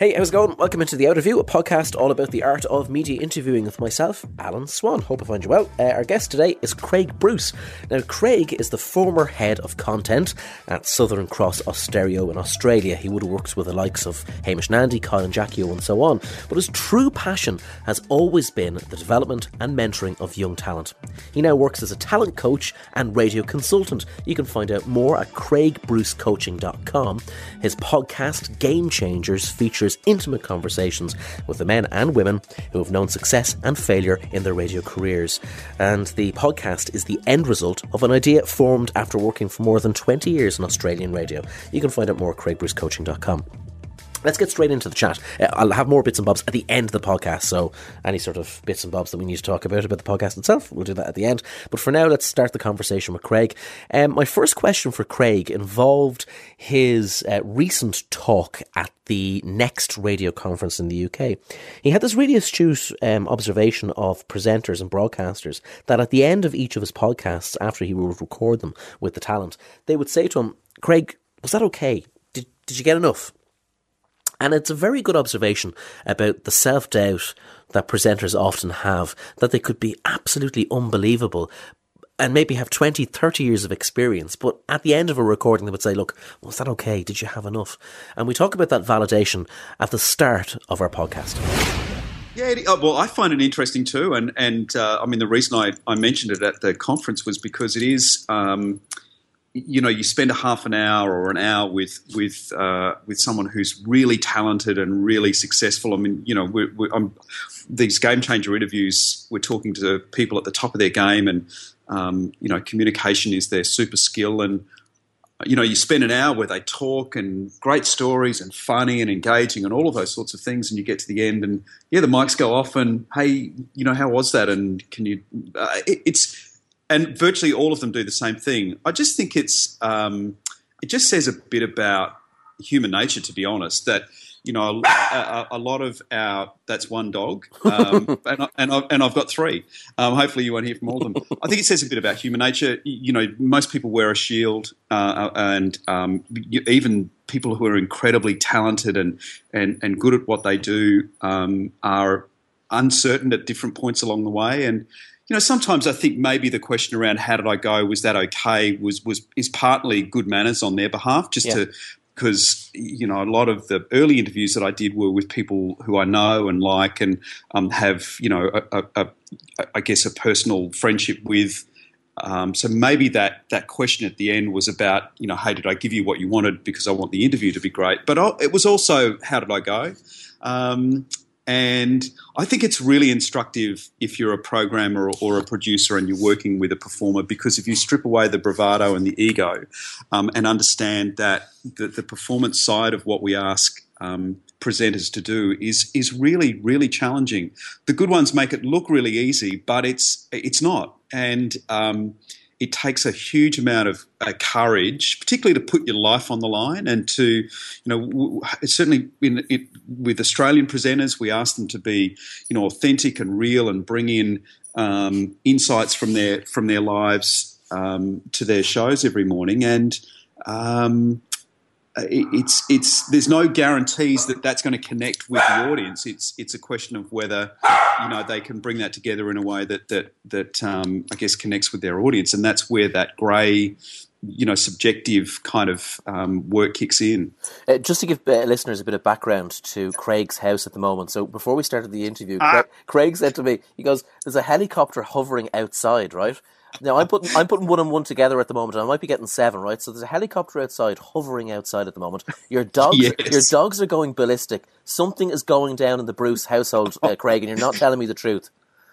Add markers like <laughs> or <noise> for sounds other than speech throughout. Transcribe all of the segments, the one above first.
Hey, how's it going? Welcome into the Outerview, a podcast all about the art of media interviewing with myself, Alan Swan. Hope I find you well. Uh, our guest today is Craig Bruce. Now, Craig is the former head of content at Southern Cross Austereo in Australia. He would have worked with the likes of Hamish and Andy, Colin Jackie and so on. But his true passion has always been the development and mentoring of young talent. He now works as a talent coach and radio consultant. You can find out more at craigbrucecoaching.com. His podcast, Game Changers, features intimate conversations with the men and women who have known success and failure in their radio careers. And the podcast is the end result of an idea formed after working for more than 20 years in Australian radio. You can find out more at craigbrucecoaching.com. Let's get straight into the chat. Uh, I'll have more bits and bobs at the end of the podcast. So, any sort of bits and bobs that we need to talk about about the podcast itself, we'll do that at the end. But for now, let's start the conversation with Craig. Um, my first question for Craig involved his uh, recent talk at the Next radio conference in the UK. He had this really astute um, observation of presenters and broadcasters that at the end of each of his podcasts, after he would record them with the talent, they would say to him, Craig, was that okay? Did, did you get enough? And it's a very good observation about the self doubt that presenters often have that they could be absolutely unbelievable and maybe have 20, 30 years of experience. But at the end of a recording, they would say, Look, was that okay? Did you have enough? And we talk about that validation at the start of our podcast. Yeah, well, I find it interesting too, and and uh, I mean the reason I, I mentioned it at the conference was because it is um, you know, you spend a half an hour or an hour with with uh, with someone who's really talented and really successful. I mean, you know, we're, we're, these game changer interviews, we're talking to people at the top of their game, and um, you know, communication is their super skill. And you know, you spend an hour where they talk and great stories and funny and engaging and all of those sorts of things, and you get to the end, and yeah, the mics go off, and hey, you know, how was that? And can you? Uh, it, it's and virtually all of them do the same thing. I just think it's um, it just says a bit about human nature, to be honest. That you know, a, a, a lot of our that's one dog, um, <laughs> and, I, and, I, and I've got three. Um, hopefully, you won't hear from all of them. I think it says a bit about human nature. You know, most people wear a shield, uh, and um, even people who are incredibly talented and and and good at what they do um, are uncertain at different points along the way, and you know, sometimes I think maybe the question around how did I go, was that okay, was was is partly good manners on their behalf, just yeah. to because you know a lot of the early interviews that I did were with people who I know and like and um, have you know a, a, a, I guess a personal friendship with. Um, so maybe that that question at the end was about you know hey did I give you what you wanted because I want the interview to be great, but it was also how did I go. Um, and I think it's really instructive if you're a programmer or, a producer and you're working with a performer because if you strip away the bravado and the ego um, and understand that the, the, performance side of what we ask um, presenters to do is is really really challenging. The good ones make it look really easy, but it's it's not. And um, it takes a huge amount of uh, courage, particularly to put your life on the line and to, you know, w- certainly in, it, with Australian presenters, we ask them to be, you know, authentic and real and bring in um, insights from their from their lives um, to their shows every morning. And um, it's it's there's no guarantees that that's going to connect with the audience. It's it's a question of whether you know they can bring that together in a way that that that um, I guess connects with their audience, and that's where that grey you know subjective kind of um, work kicks in. Uh, just to give uh, listeners a bit of background to Craig's house at the moment. So before we started the interview, ah. Craig, Craig said to me, he goes, "There's a helicopter hovering outside, right?" Now I'm putting I'm putting one and one together at the moment. I might be getting seven, right? So there's a helicopter outside, hovering outside at the moment. Your <laughs> dogs, yes. your dogs are going ballistic. Something is going down in the Bruce household, uh, <laughs> Craig, and you're not telling me the truth.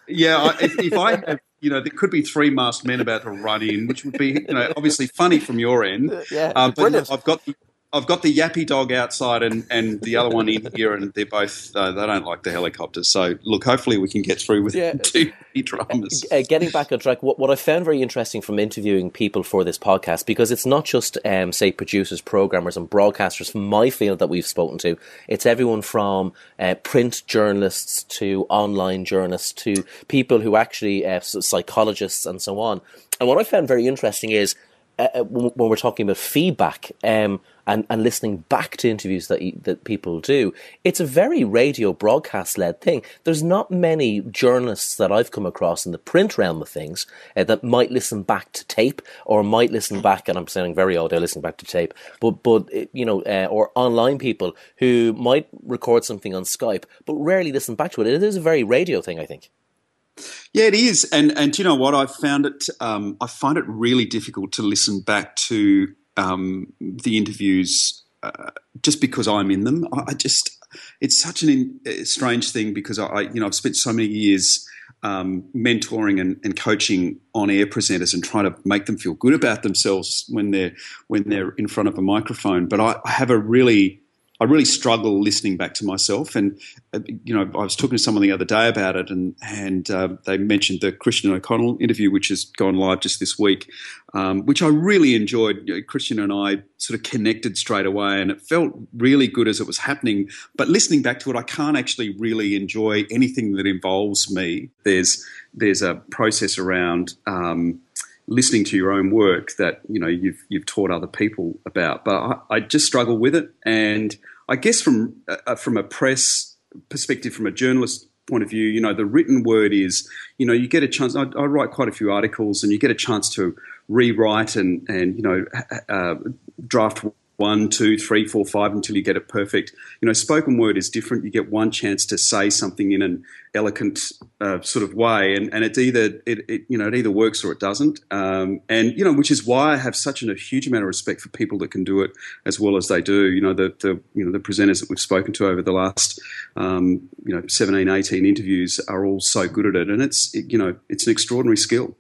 Yeah, if, if I have, you know, there could be three masked men about to run in, which would be, you know, obviously funny from your end. <laughs> Yeah, um, but brilliant. I've got the, I've got the yappy dog outside and, and the other one in here, and they're both uh, they don't like the helicopters. So look, hopefully we can get through with yeah. <laughs> two dramas. Uh, getting back on track, what, what I found very interesting from interviewing people for this podcast, because it's not just um, say producers, programmers, and broadcasters from my field that we've spoken to. It's everyone from uh, print journalists to online journalists to people who actually uh, psychologists and so on. And what I found very interesting is uh, uh when we're talking about feedback um, and, and listening back to interviews that you, that people do, it's a very radio broadcast led thing. There's not many journalists that I've come across in the print realm of things uh, that might listen back to tape or might listen back, and I'm sounding very old, I listen back to tape, but but uh, you know, uh, or online people who might record something on Skype, but rarely listen back to it. It is a very radio thing, I think. Yeah, it is, and and you know what? I've found it. Um, I find it really difficult to listen back to um, the interviews uh, just because I'm in them. I, I just it's such an in, strange thing because I, you know I've spent so many years um, mentoring and, and, coaching on air presenters and trying to make them feel good about themselves when they're when they're in front of a microphone. But I, I have a really I really struggle listening back to myself. And uh, you know, I was talking to someone the other day about it, and and uh, they mentioned the Christian O'Connell interview, which has gone live just this week, um, which I really enjoyed. Christian and I sort of connected straight away, and it felt really good as it was happening. But listening back to it, I can't actually really enjoy anything that involves me. There's there's a process around. Um, listening to your own work that you know you've you've taught other people about. But I, I just struggle with it, and I guess from uh, from a press perspective, from a journalist point of view, you know, the written word is, you know, you get a chance. I, I write quite a few articles, and you get a chance to rewrite and and you know uh, draft one, two, three, four, five until you get it perfect. You know, spoken word is different. You get one chance to say something in an eloquent uh, sort of way, and, and it's either it, it, you know it either works or it doesn't. Um, and you know, which is why I have such an, a huge amount of respect for people that can do it as well as they do. You know, the, the you know the presenters that we've spoken to over the last um, you know 17, 18 interviews are all so good at it, and it's it, you know it's an extraordinary skill.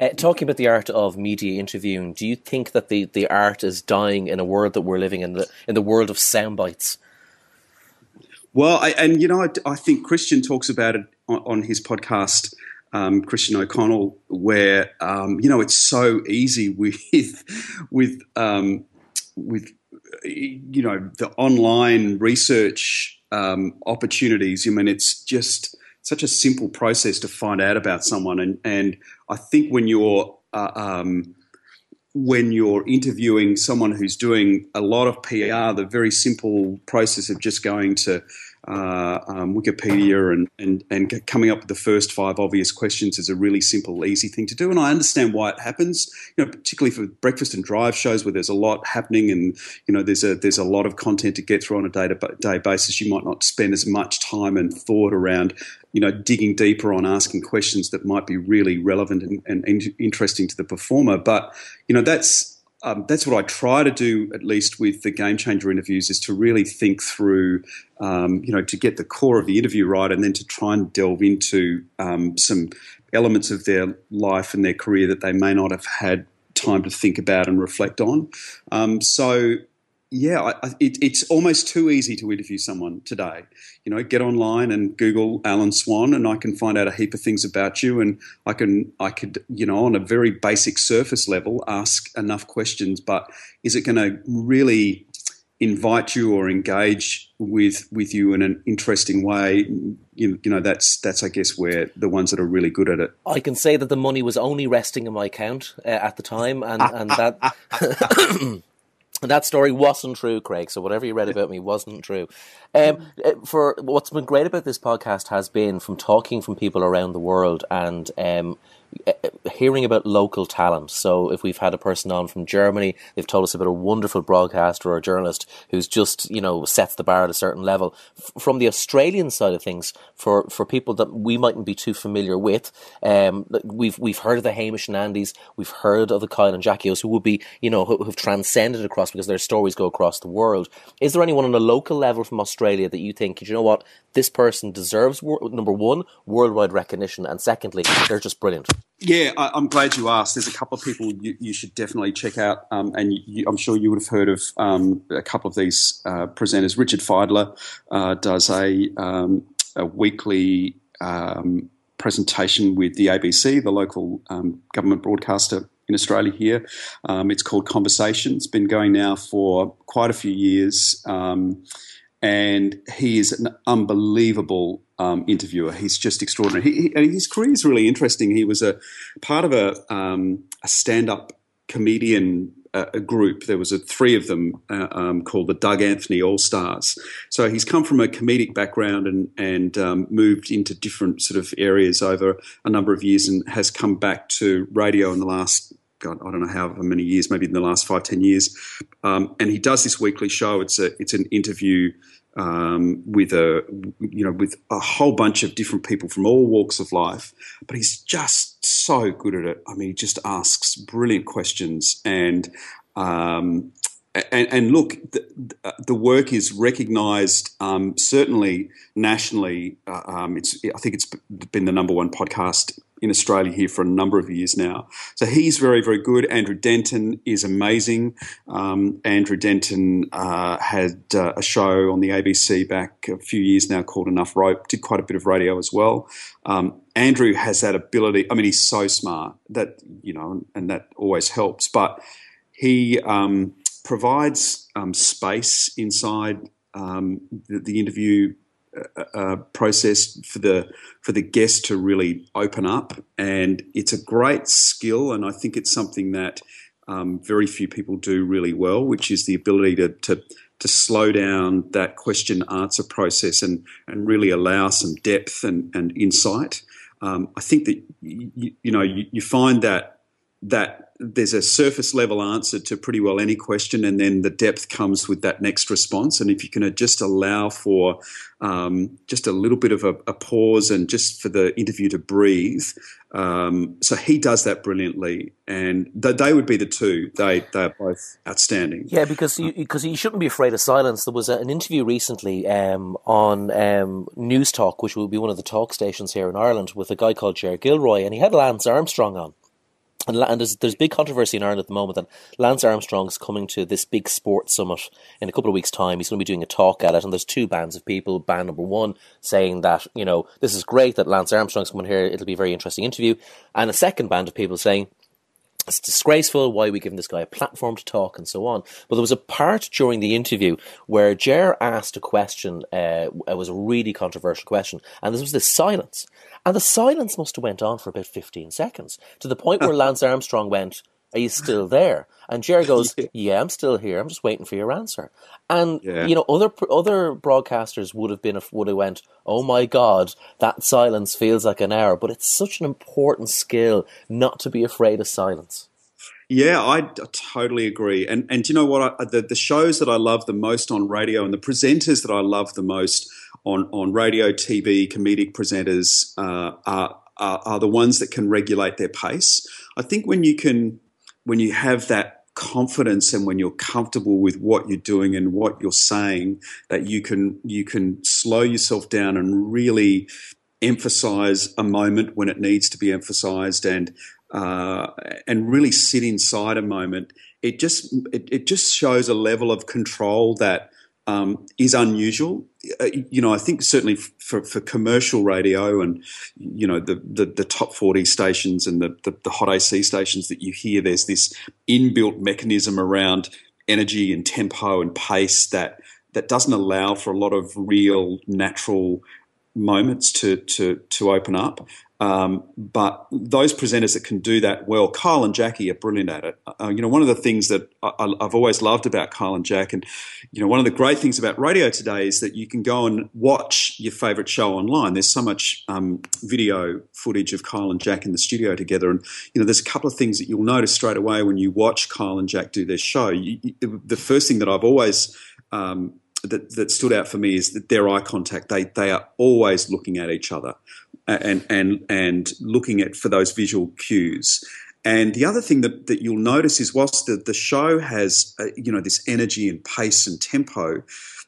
Uh, talking about the art of media interviewing, do you think that the, the art is dying in a world that we're living in the in the world of sound bites? Well, I, and you know, I, I, think Christian talks about it on, on his podcast, um, Christian O'Connell, where um, you know it's so easy <laughs> with with um, with you know the online research um, opportunities. I mean, it's just such a simple process to find out about someone. And, and I think when you're uh, um, when you're interviewing someone who's doing a lot of PR, the very simple process of just going to uh, um, Wikipedia and, and, and coming up with the first five obvious questions is a really simple, easy thing to do. And I understand why it happens, you know, particularly for breakfast and drive shows where there's a lot happening and, you know, there's a, there's a lot of content to get through on a day to day basis. You might not spend as much time and thought around, you know, digging deeper on asking questions that might be really relevant and, and interesting to the performer. But, you know, that's, um, that's what I try to do, at least with the game changer interviews, is to really think through, um, you know, to get the core of the interview right, and then to try and delve into um, some elements of their life and their career that they may not have had time to think about and reflect on. Um, so yeah, I, it, it's almost too easy to interview someone today. You know, get online and Google Alan Swan, and I can find out a heap of things about you, and I can, I could, you know, on a very basic surface level, ask enough questions. But is it going to really invite you or engage with with you in an interesting way? You, you know, that's that's I guess where the ones that are really good at it. I can say that the money was only resting in my account uh, at the time, and and that. <laughs> <laughs> that story wasn't true, Craig. So whatever you read about me wasn't true. Um, uh, for what's been great about this podcast has been from talking from people around the world and um, hearing about local talent. So if we've had a person on from Germany, they've told us about a wonderful broadcaster or a journalist who's just, you know, sets the bar at a certain level. F- from the Australian side of things, for, for people that we mightn't be too familiar with, um, we've, we've heard of the Hamish and Andys, we've heard of the Kyle and Jackie O's who will be, you know, who, have transcended across because their stories go across the world. Is there anyone on a local level from Australia that you think, you know what, this person deserves, number one, worldwide recognition, and secondly, they're just brilliant? Yeah, I, am glad you asked. There's a couple of people you, you should definitely check out, um, and you, I'm sure you would have heard of um, a couple of these uh, presenters. Richard Fidler uh, does a, um, a weekly um, presentation with the ABC, the local um, government broadcaster in Australia here. Um, it's called Conversation. It's been going now for quite a few years and he is an unbelievable um, interviewer. He's just extraordinary. He, he, his career is really interesting. He was a part of a, um, a stand-up comedian uh, a group. There was a, three of them uh, um, called the Doug Anthony All Stars. So he's come from a comedic background and and um, moved into different sort of areas over a number of years, and has come back to radio in the last. God, I don't know how many years, maybe in the last five, ten years, um, and he does this weekly show. It's a, it's an interview um, with a you know with a whole bunch of different people from all walks of life. But he's just so good at it. I mean, he just asks brilliant questions and. Um, and, and, look, the, the, work is recognised um, certainly nationally. Uh, um, it's I think it's been the number one podcast in Australia here for a number of years now. So he's very, very good. Andrew Denton is amazing. Um, Andrew Denton uh, had uh, a show on the ABC back a few years now called Enough Rope, did quite a bit of radio as well. Um, Andrew has that ability. I mean, he's so smart that, you know, and that always helps. But he um, provides um, space inside um, the, the interview uh, process for the for the guest to really open up, and it's a great skill, and I think it's something that um, very few people do really well, which is the ability to, to to slow down that question answer process and and really allow some depth and, and insight. Um, I think that you, you know you, you find that that there's a surface level answer to pretty well any question, and then the depth comes with that next response. And if you can just allow for um, just a little bit of a, a, pause and just for the interview to breathe, um, so he does that brilliantly, and th- they would be the two. They they are both outstanding. Yeah, because you, because you shouldn't be afraid of silence. There was a, an interview recently um, on um, Newstalk, which will be one of the talk stations here in Ireland, with a guy called Ger Gilroy, and he had Lance Armstrong on. And, and there's, there's big controversy in Ireland at the moment that Lance Armstrong's coming to this big sports summit in a couple of weeks' time. He's going to be doing a talk at it, and there's two bands of people. Band number one saying that, you know, this is great that Lance Armstrong's coming here, it'll be a very interesting interview. And a second band of people saying, it's disgraceful. Why are we giving this guy a platform to talk and so on? But there was a part during the interview where Ger asked a question. Uh, it was a really controversial question, and there was this silence. And the silence must have went on for about 15 seconds to the point where <laughs> Lance Armstrong went, Are you still there? And Jerry <laughs> goes, Yeah, I'm still here. I'm just waiting for your answer. And yeah. you know, other other broadcasters would have been would have went, "Oh my God, that silence feels like an hour." But it's such an important skill not to be afraid of silence. Yeah, I, I totally agree. And and you know what? I, the the shows that I love the most on radio and the presenters that I love the most on, on radio, TV, comedic presenters uh, are, are, are the ones that can regulate their pace. I think when you can, when you have that confidence and when you're comfortable with what you're doing and what you're saying, that you can you can slow yourself down and really emphasize a moment when it needs to be emphasized and uh, and really sit inside a moment. It just it, it just shows a level of control that um, is unusual. Uh, you know, I think certainly for, for commercial radio and you know the, the, the top forty stations and the, the, the hot AC stations that you hear, there's this inbuilt mechanism around energy and tempo and pace that that doesn't allow for a lot of real natural moments to to to open up. Um, but those presenters that can do that well, Kyle and Jackie are brilliant at it. Uh, you know, one of the things that I, have always loved about Kyle and Jack, and you know, one of the great things about radio today is that you can go and watch your favourite show online. There's so much um, video footage of Kyle and Jack in the studio together, and you know, there's a couple of things that you'll notice straight away when you watch Kyle and Jack do their show. You, you, the first thing that I've always um, that, that stood out for me is that their eye contact. They they are always looking at each other and and and looking at for those visual cues. And the other thing that, that you'll notice is whilst the, the show has uh, you know this energy and pace and tempo,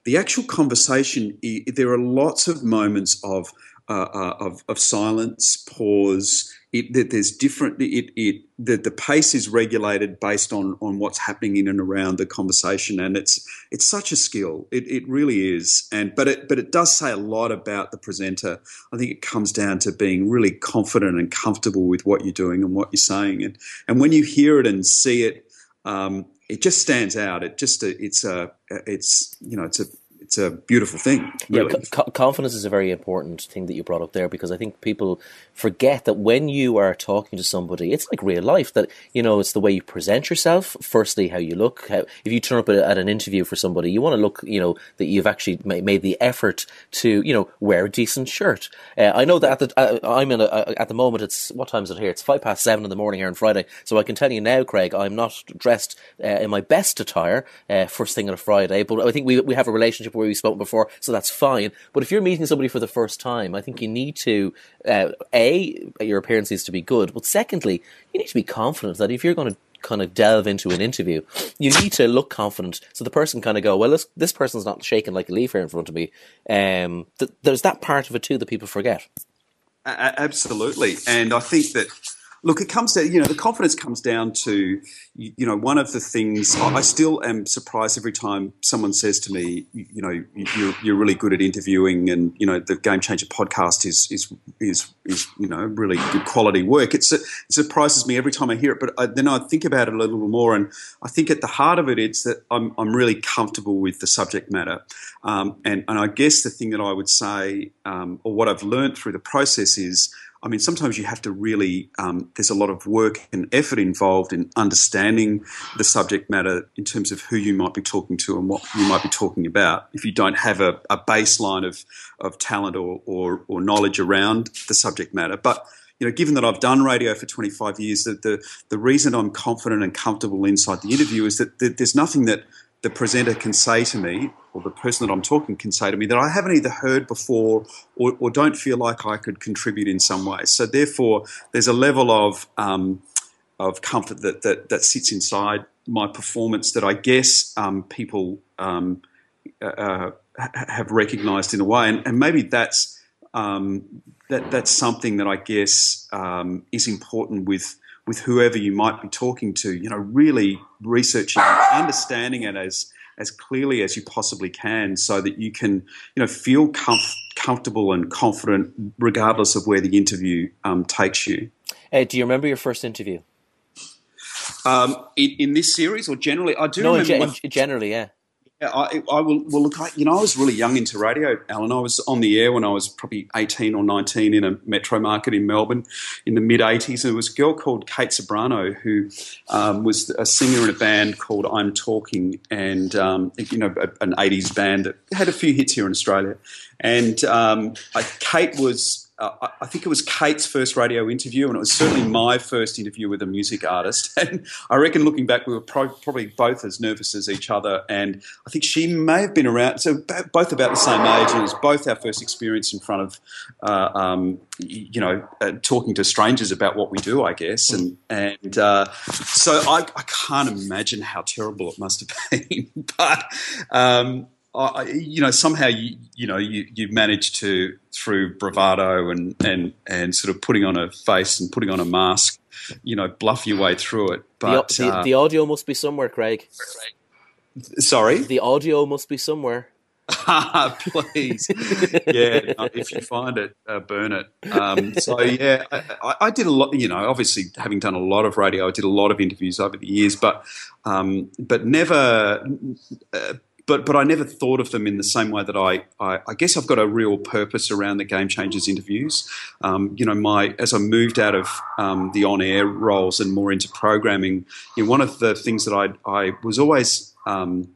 the actual conversation there are lots of moments of uh, uh, of, of silence, pause, it, there's different. It, it the, the pace is regulated based on on what's happening in and around the conversation, and it's it's such a skill. It, it really is, and but it but it does say a lot about the presenter. I think it comes down to being really confident and comfortable with what you're doing and what you're saying, and and when you hear it and see it, um, it just stands out. It just it's a it's you know it's a it's a beautiful thing. Really. Yeah, co- confidence is a very important thing that you brought up there because I think people forget that when you are talking to somebody, it's like real life. That you know, it's the way you present yourself. Firstly, how you look. How, if you turn up at an interview for somebody, you want to look, you know, that you've actually made the effort to, you know, wear a decent shirt. Uh, I know that at the, uh, I'm in a, at the moment. It's what time is it here? It's five past seven in the morning here on Friday. So I can tell you now, Craig, I'm not dressed uh, in my best attire uh, first thing on a Friday. But I think we we have a relationship where we've spoken before, so that's fine. But if you're meeting somebody for the first time, I think you need to uh, a your appearance needs to be good, but secondly, you need to be confident that if you're going to kind of delve into an interview, you need to look confident. So the person kind of go, well, this, this person's not shaking like a leaf here in front of me. Um, th- there's that part of it too that people forget. Absolutely. And I think that Look, it comes down, you know, the confidence comes down to, you know, one of the things I still am surprised every time someone says to me, you know, you're, you're really good at interviewing and, you know, the Game Changer podcast is, is, is, is you know, really good quality work. It's, it surprises me every time I hear it, but I, then I think about it a little more and I think at the heart of it, it's that I'm, I'm really comfortable with the subject matter. Um, and, and I guess the thing that I would say, um, or what I've learned through the process is, I mean, sometimes you have to really, um, there's a lot of work and effort involved in understanding the subject matter in terms of who you might be talking to and what you might be talking about. If you don't have a, a baseline of, of talent or, or, or, knowledge around the subject matter. But, you know, given that I've done radio for 25 years, that the, the reason I'm confident and comfortable inside the interview is that there's nothing that the presenter can say to me or the person that I'm talking can say to me that I haven't either heard before or, or don't feel like I could contribute in some way. So therefore, there's a level of um, of comfort that, that that sits inside my performance that I guess um, people um, uh, uh have recognised in a way, and, and maybe that's um, that that's something that I guess um, is important with with whoever you might be talking to. You know, really researching, understanding it as as clearly as you possibly can so that you can you know feel comf- comfortable and confident regardless of where the interview um, takes you. Hey, do you remember your first interview? Um, in, in, this series or generally? I do no, remember. Ge- generally, yeah. Yeah, I, I will. Well, look, I, you know, I was really young into radio, Alan. I was on the air when I was probably eighteen or nineteen in a metro market in Melbourne in the mid '80s. And There was a girl called Kate Ceberano who um, was a singer in a band called I'm Talking, and um, you know, an '80s band that had a few hits here in Australia. And um, Kate was uh, I think it was Kate's first radio interview, and it was certainly my first interview with a music artist. <laughs> And I reckon, looking back, we were pro- probably both as nervous as each other. And I think she may have been around, so both about the same age, and it was both our first experience in front of, uh, um, you know, uh, talking to strangers about what we do, I guess. And and uh, so I, I, can't imagine how terrible it must have <laughs> been, but. Um, uh, you know, somehow you you know you you manage to through bravado and and and sort of putting on a face and putting on a mask, you know, bluff your way through it. But the, the, uh, the audio must be somewhere, Craig. Sorry, the audio must be somewhere. <laughs> Please, yeah. if you find it, uh, burn it. Um, so yeah, I, I, did a lot. You know, obviously having done a lot of radio, I did a lot of interviews over the years, but um, but never uh, but but I never thought of them in the same way that I, I, I guess I've got a real purpose around the Game Changers interviews. Um, you know, my as I moved out of um, the on air roles and more into programming, you know, one of the things that I I was always um,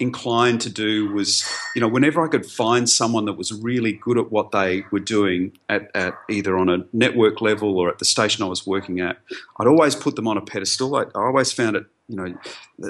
inclined to do was, you know, whenever I could find someone that was really good at what they were doing at, at either on a network level or at the station I was working at, I'd always put them on a pedestal. I, I always found it you know,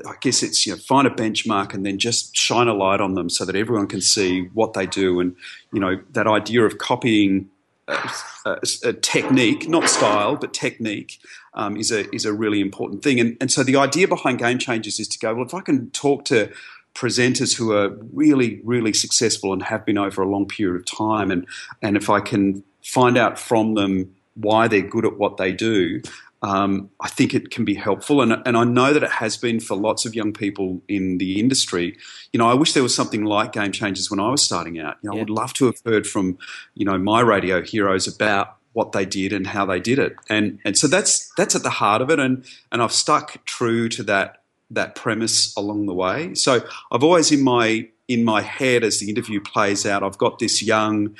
I guess it's you know find a benchmark and then just shine a light on them so that everyone can see what they do, and you know that idea of copying a, a, a technique, not style, but technique, um, is a is a really important thing. And and so the idea behind Game Changers is to go well if I can talk to presenters who are really really successful and have been over a long period of time, and and if I can find out from them why they're good at what they do, um, I think it can be helpful. And, and I know that it has been for lots of young people in the industry. You know, I wish there was something like Game Changers when I was starting out. You know, yeah. I would love to have heard from, you know, my radio heroes about what they did and how they did it. And and so that's that's at the heart of it. And and I've stuck true to that that premise along the way. So I've always in my in my head as the interview plays out, I've got this young,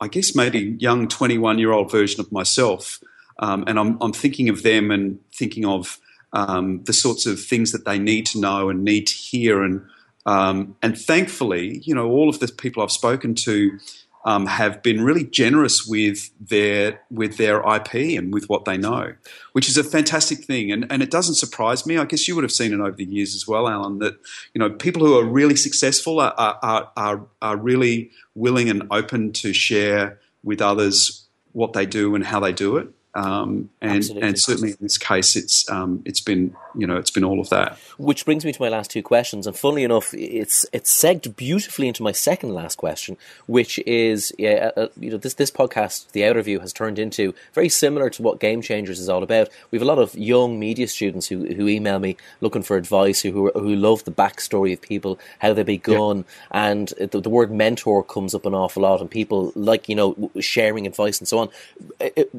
I guess maybe young 21 year old version of myself. Um, and I'm, I'm thinking of them and thinking of um, the sorts of things that they need to know and need to hear. And, um, and thankfully, you know, all of the people I've spoken to um, have been really generous with their with their IP and with what they know, which is a fantastic thing. And and it doesn't surprise me. I guess you would have seen it over the years as well, Alan. That you know people who are really successful are are are, are really willing and open to share with others what they do and how they do it. Um, and Absolutely. and certainly in this case, it's um, it's been you know it's been all of that. Which brings me to my last two questions, and funnily enough, it's it's segged beautifully into my second last question, which is yeah, uh, uh, you know this this podcast, the Outerview, has turned into very similar to what Game Changers is all about. We have a lot of young media students who who email me looking for advice, who who love the backstory of people, how they begun, yeah. and the, the word mentor comes up an awful lot, and people like you know sharing advice and so on.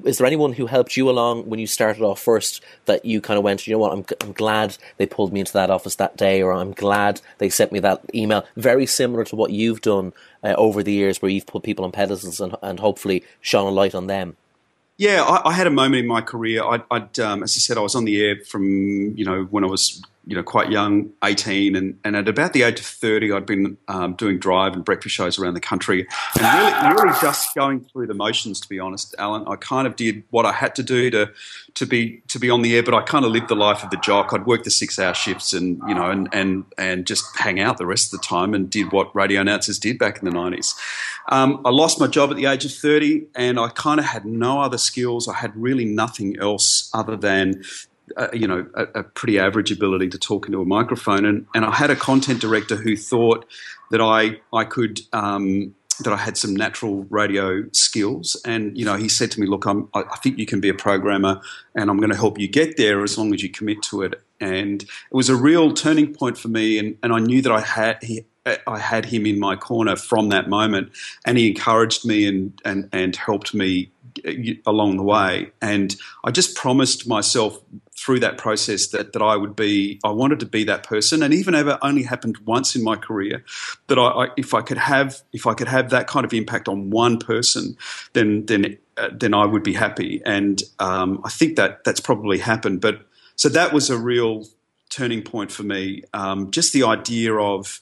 Is there anyone who who helped you along when you started off first that you kind of went, you know what, I'm, I'm glad they pulled me into that office that day, or I'm glad they sent me that email? Very similar to what you've done uh, over the years, where you've put people on pedestals and, and hopefully shone a light on them. Yeah, I, I had a moment in my career. I'd, I'd um, as I said, I was on the air from you know when I was you know, quite young, 18, and, and at about the age of 30, I'd been um, doing drive and breakfast shows around the country, and really, really just going through the motions. To be honest, Alan, I kind of did what I had to do to to be to be on the air, but I kind of lived the life of the jock. I'd work the six-hour shifts, and you know, and and and just hang out the rest of the time, and did what radio announcers did back in the 90s. Um, I lost my job at the age of 30, and I kind of had no other skills. I had really nothing else other than you know, a, a, pretty average ability to talk into a microphone. And, and I had a content director who thought that I, I could, um, that I had some natural radio skills. And, you know, he said to me, look, I'm, I think you can be a programmer and I'm going to help you get there as long as you commit to it. And it was a real turning point for me. And, and I knew that I had, he, I had him in my corner from that moment, and he encouraged me and and and helped me along the way. And I just promised myself through that process that, that I would be, I wanted to be that person. And even if it only happened once in my career, that I, I if I could have, if I could have that kind of impact on one person, then, then, uh, then I would be happy. And um, I think that that's probably happened. But so that was a real turning point for me. Um, just the idea of,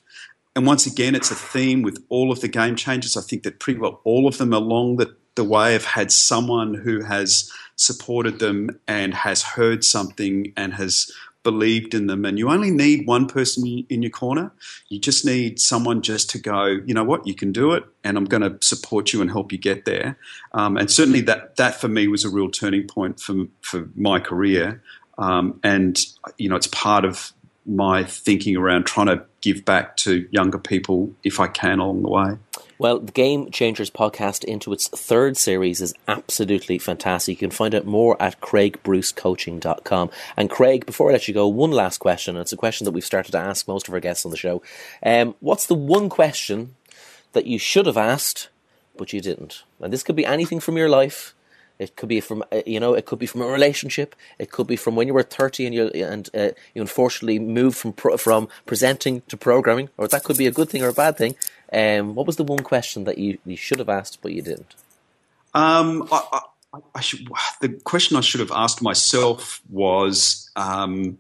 and once again, it's a theme with all of the game changers. I think that pretty well all of them along the, the way of had someone who has supported them and has heard something and has believed in them. And you only need one person in your corner. You just need someone just to go, you know what, you can do it, and I'm going to support you and help you get there. Um, and certainly that that for me was a real turning point for for my career. Um, and you know, it's part of my thinking around trying to give back to younger people if I can along the way. Well, the Game Changers podcast into its third series is absolutely fantastic. You can find out more at craigbrucecoaching.com. And Craig, before I let you go, one last question. And it's a question that we've started to ask most of our guests on the show. Um, what's the one question that you should have asked, but you didn't? And this could be anything from your life. It could be from uh, you know, it could be from a relationship. It could be from when you were thirty and you and uh, you unfortunately moved from pro, from presenting to programming, or that could be a good thing or a bad thing. Um, what was the one question that you, you should have asked but you didn't? Um, I, I, I should, the question I should have asked myself was um,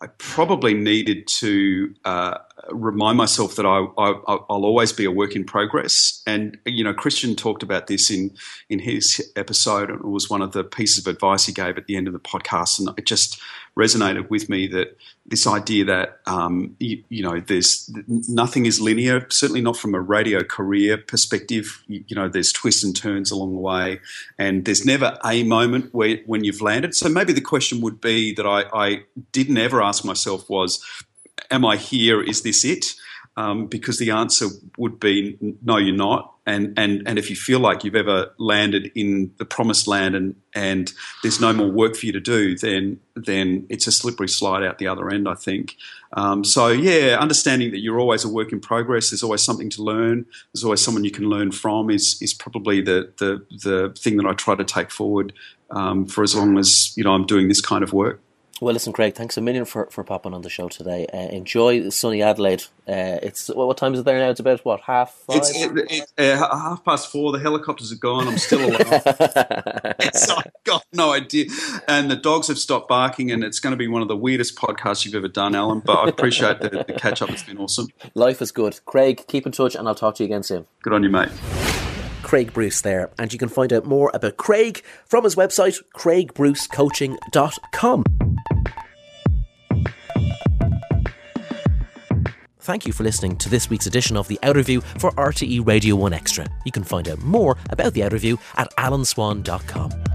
I probably needed to uh, remind myself that I, will always be a work in progress. And you know, Christian talked about this in in his episode, and it was one of the pieces of advice he gave at the end of the podcast, and it just resonated with me that this idea that um, you, you, know there's nothing is linear, certainly not from a radio career perspective. You, you, know, there's twists and turns along the way, and there's never a moment where when you've landed. So maybe the question would be that I, I didn't ever ask myself was am I here? Is this it? Um, because the answer would be no, you're not. And, and, and if you feel like you've ever landed in the promised land and, and there's no more work for you to do, then, then it's a slippery slide out the other end, I think. Um, so, yeah, understanding that you're always a work in progress, there's always something to learn, there's always someone you can learn from is, is probably the, the, the thing that I try to take forward um, for as long as you know, I'm doing this kind of work. Well, listen, Craig, thanks a million for, for popping on the show today. Uh, enjoy sunny Adelaide. Uh, it's well, what time is it there now? It's about what half five. It's it, it, uh, half past four. The helicopters are gone. I'm still alive. <laughs> I've got no idea. And the dogs have stopped barking, and it's going to be one of the weirdest podcasts you've ever done, Alan. But I appreciate the, the catch up. It's been awesome. Life is good, Craig. Keep in touch, and I'll talk to you again soon. Good on you, mate. Craig Bruce there, and you can find out more about Craig from his website, craigbrucecoaching.com. Thank you for listening to this week's edition of The Outerview for RTE Radio 1 Extra. You can find out more about The Outerview at alanswan.com.